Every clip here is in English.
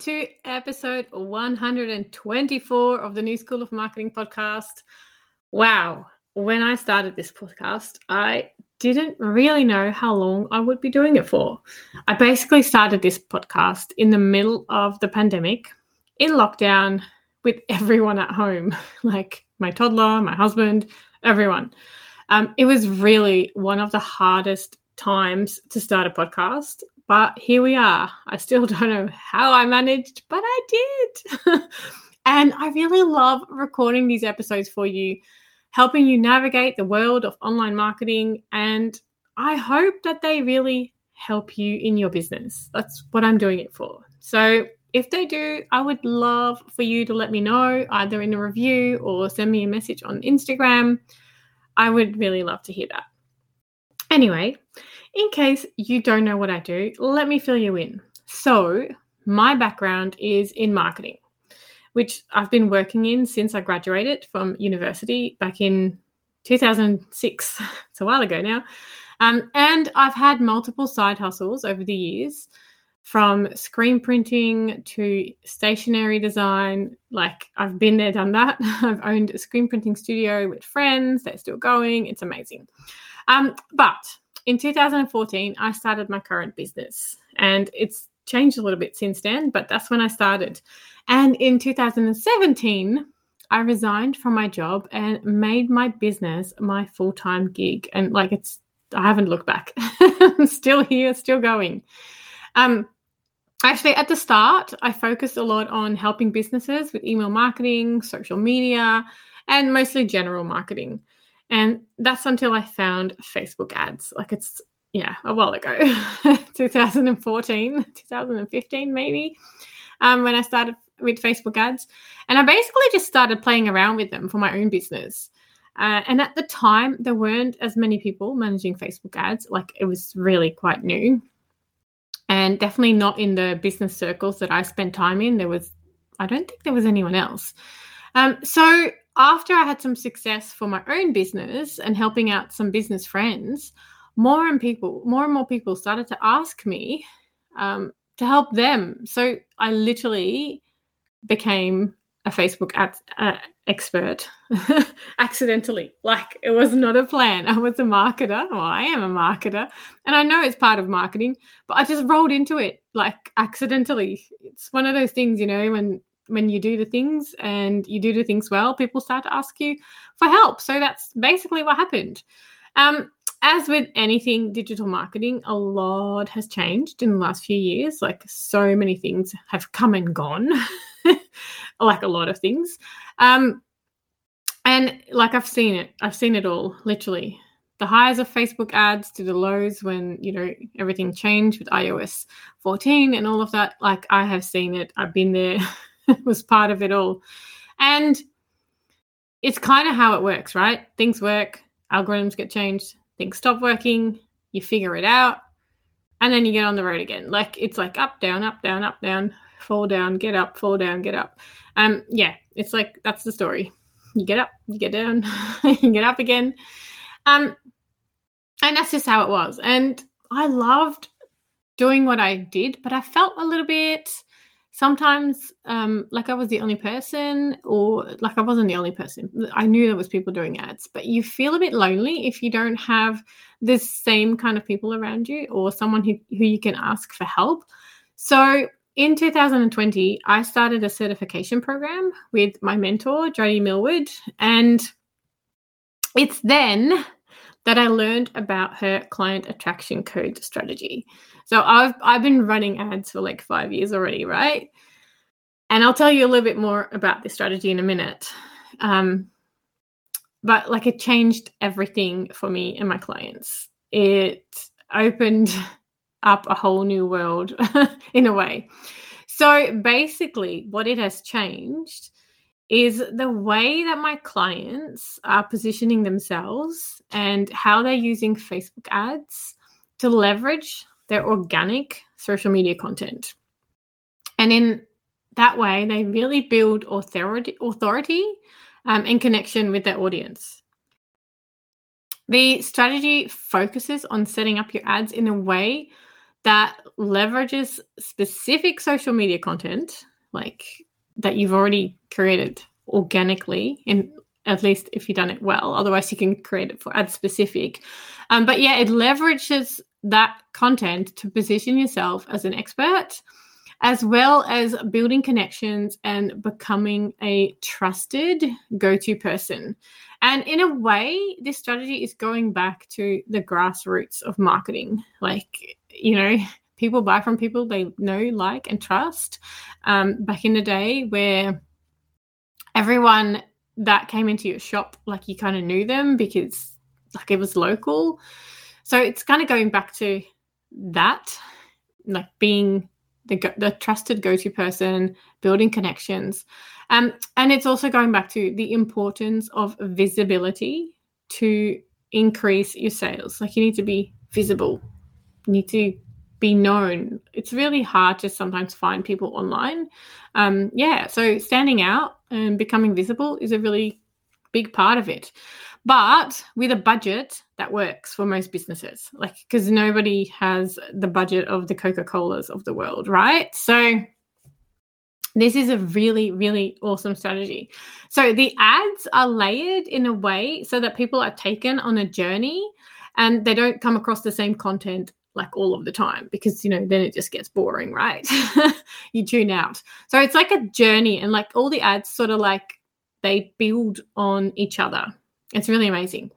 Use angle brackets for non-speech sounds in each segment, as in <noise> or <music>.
To episode 124 of the New School of Marketing podcast. Wow, when I started this podcast, I didn't really know how long I would be doing it for. I basically started this podcast in the middle of the pandemic, in lockdown, with everyone at home <laughs> like my toddler, my husband, everyone. Um, it was really one of the hardest times to start a podcast but here we are. I still <laughs> don't know how I managed, but I did. <laughs> and I really love recording these episodes for you, helping you navigate the world of online marketing. And I hope that they really help you in your business. That's what I'm doing it for. So if they do, I would love for you to let me know either in a review or send me a message on Instagram. I would really love to hear that. Anyway, in case you don't know what I do, let me fill you in. So, my background is in marketing, which I've been working in since I graduated from university back in 2006. <laughs> It's a while ago now. Um, and I've had multiple side hustles over the years from screen printing to stationery design. Like I've been there, done that. <laughs> I've owned a screen printing studio with friends. They're still going. It's amazing. Um, but in 2014, I started my current business and it's changed a little bit since then, but that's when I started. And in 2017, I resigned from my job and made my business my full time gig. And like it's, I haven't looked back. <laughs> I'm still here, still going. Um, actually, at the start, I focused a lot on helping businesses with email marketing, social media, and mostly general marketing. And that's until I found Facebook ads. Like it's, yeah, a while ago, <laughs> 2014, 2015, maybe, um, when I started with Facebook ads. And I basically just started playing around with them for my own business. Uh, and at the time, there weren't as many people managing Facebook ads. Like it was really quite new. And definitely not in the business circles that I spent time in. There was, I don't think there was anyone else. Um, so after I had some success for my own business and helping out some business friends, more and people, more and more people started to ask me um, to help them. So I literally became a Facebook ad, uh, expert <laughs> accidentally. Like it was not a plan. I was a marketer. Well, I am a marketer, and I know it's part of marketing, but I just rolled into it like accidentally. It's one of those things, you know, when when you do the things and you do the things well, people start to ask you for help. So that's basically what happened. Um, as with anything digital marketing, a lot has changed in the last few years. Like so many things have come and gone, <laughs> like a lot of things. Um, and like I've seen it, I've seen it all, literally. The highs of Facebook ads to the lows when you know everything changed with iOS 14 and all of that. Like I have seen it. I've been there. <laughs> <laughs> was part of it all. And it's kind of how it works, right? Things work, algorithms get changed, things stop working, you figure it out, and then you get on the road again. Like it's like up, down, up, down, up, down, fall down, get up, fall down, get up. Um, yeah, it's like that's the story. You get up, you get down, <laughs> you get up again. Um, and that's just how it was. And I loved doing what I did, but I felt a little bit sometimes um, like I was the only person, or like I wasn't the only person. I knew there was people doing ads, but you feel a bit lonely if you don't have the same kind of people around you or someone who, who you can ask for help. So in 2020, I started a certification program with my mentor, Jody Millwood, and it's then that I learned about her client attraction code strategy. So I've I've been running ads for like 5 years already, right? And I'll tell you a little bit more about this strategy in a minute. Um, but like it changed everything for me and my clients. It opened up a whole new world <laughs> in a way. So basically, what it has changed is the way that my clients are positioning themselves and how they're using Facebook ads to leverage their organic social media content. And in that way, they really build authority, authority um, and connection with their audience. The strategy focuses on setting up your ads in a way that leverages specific social media content, like that you've already created organically, in at least if you've done it well. Otherwise, you can create it for ad specific. Um, but yeah, it leverages that content to position yourself as an expert, as well as building connections and becoming a trusted go to person. And in a way, this strategy is going back to the grassroots of marketing. Like, you know, people buy from people they know, like, and trust. Um, back in the day, where everyone that came into your shop, like, you kind of knew them because, like, it was local. So it's kind of going back to that, like being the, the trusted go to person, building connections. Um, and it's also going back to the importance of visibility to increase your sales. Like you need to be visible, you need to be known. It's really hard to sometimes find people online. Um, yeah, so standing out and becoming visible is a really big part of it but with a budget that works for most businesses like because nobody has the budget of the coca-colas of the world right so this is a really really awesome strategy so the ads are layered in a way so that people are taken on a journey and they don't come across the same content like all of the time because you know then it just gets boring right <laughs> you tune out so it's like a journey and like all the ads sort of like they build on each other it's really amazing.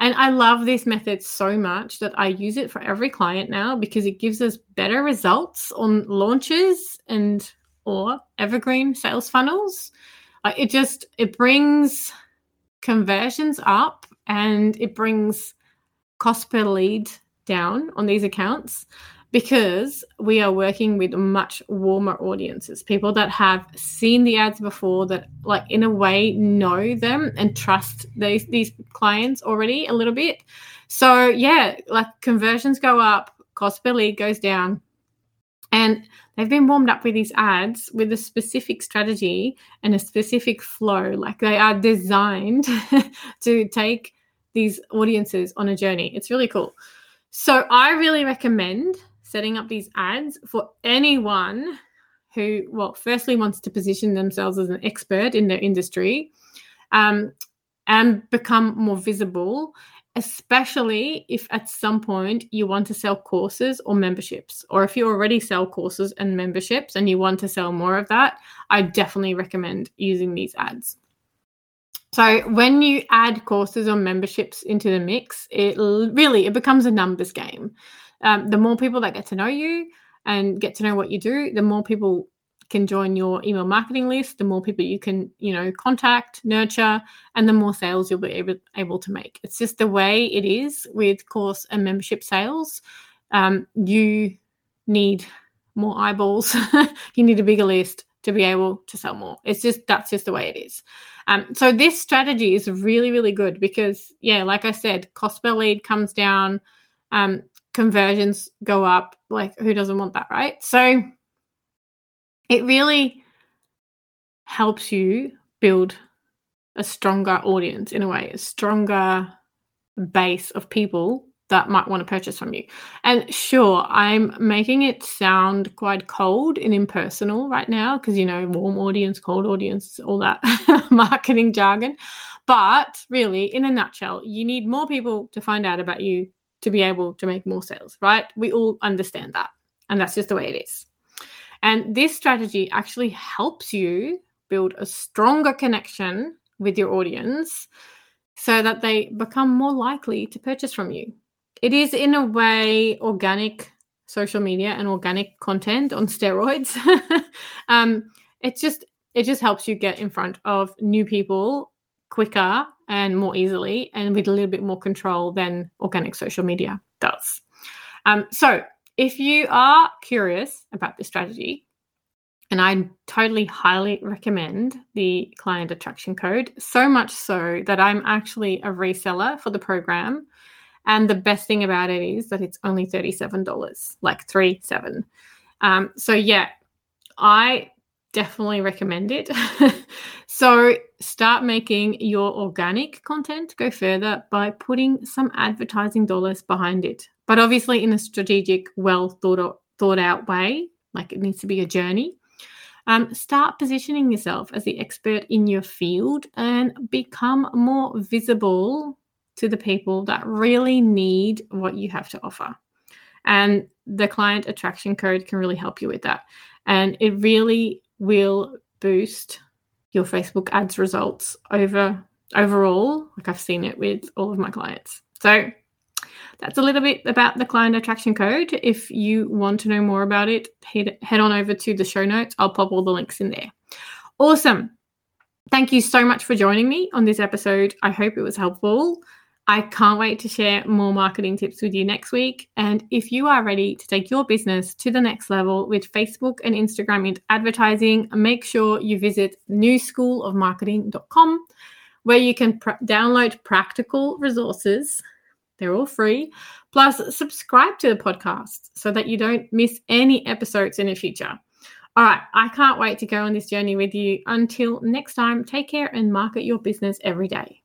And I love this method so much that I use it for every client now because it gives us better results on launches and or evergreen sales funnels. It just it brings conversions up and it brings cost per lead down on these accounts because we are working with much warmer audiences people that have seen the ads before that like in a way know them and trust these these clients already a little bit. So yeah like conversions go up cost per lead goes down and they've been warmed up with these ads with a specific strategy and a specific flow. Like they are designed <laughs> to take these audiences on a journey. It's really cool so i really recommend setting up these ads for anyone who, well, firstly wants to position themselves as an expert in their industry um, and become more visible, especially if at some point you want to sell courses or memberships, or if you already sell courses and memberships and you want to sell more of that, I definitely recommend using these ads. So when you add courses or memberships into the mix, it really it becomes a numbers game um, the more people that get to know you and get to know what you do, the more people can join your email marketing list, the more people you can, you know, contact, nurture, and the more sales you'll be able, able to make. It's just the way it is with course and membership sales. Um, you need more eyeballs, <laughs> you need a bigger list to be able to sell more. It's just that's just the way it is. Um, so this strategy is really, really good because, yeah, like I said, cost per lead comes down. Um, conversions go up. Like, who doesn't want that, right? So it really helps you build a stronger audience in a way, a stronger base of people that might want to purchase from you. And sure, I'm making it sound quite cold and impersonal right now because, you know, warm audience, cold audience, all that <laughs> marketing jargon. But really, in a nutshell, you need more people to find out about you to be able to make more sales, right? We all understand that. And that's just the way it is. And this strategy actually helps you build a stronger connection with your audience so that they become more likely to purchase from you. It is, in a way, organic social media and organic content on steroids. <laughs> um, it just it just helps you get in front of new people quicker and more easily and with a little bit more control than organic social media does. Um, so, if you are curious about this strategy, and I totally highly recommend the client attraction code, so much so that I'm actually a reseller for the program. And the best thing about it is that it's only $37, like three seven. Um, so yeah, I definitely recommend it. <laughs> so start making your organic content go further by putting some advertising dollars behind it, but obviously in a strategic, well thought out, thought out way. Like it needs to be a journey. Um, start positioning yourself as the expert in your field and become more visible to the people that really need what you have to offer. And the client attraction code can really help you with that. And it really will boost your Facebook ads results over overall. Like I've seen it with all of my clients. So that's a little bit about the client attraction code. If you want to know more about it, head, head on over to the show notes. I'll pop all the links in there. Awesome. Thank you so much for joining me on this episode. I hope it was helpful. I can't wait to share more marketing tips with you next week. And if you are ready to take your business to the next level with Facebook and Instagram advertising, make sure you visit newschoolofmarketing.com where you can pr- download practical resources they're all free. Plus, subscribe to the podcast so that you don't miss any episodes in the future. All right, I can't wait to go on this journey with you. Until next time, take care and market your business every day.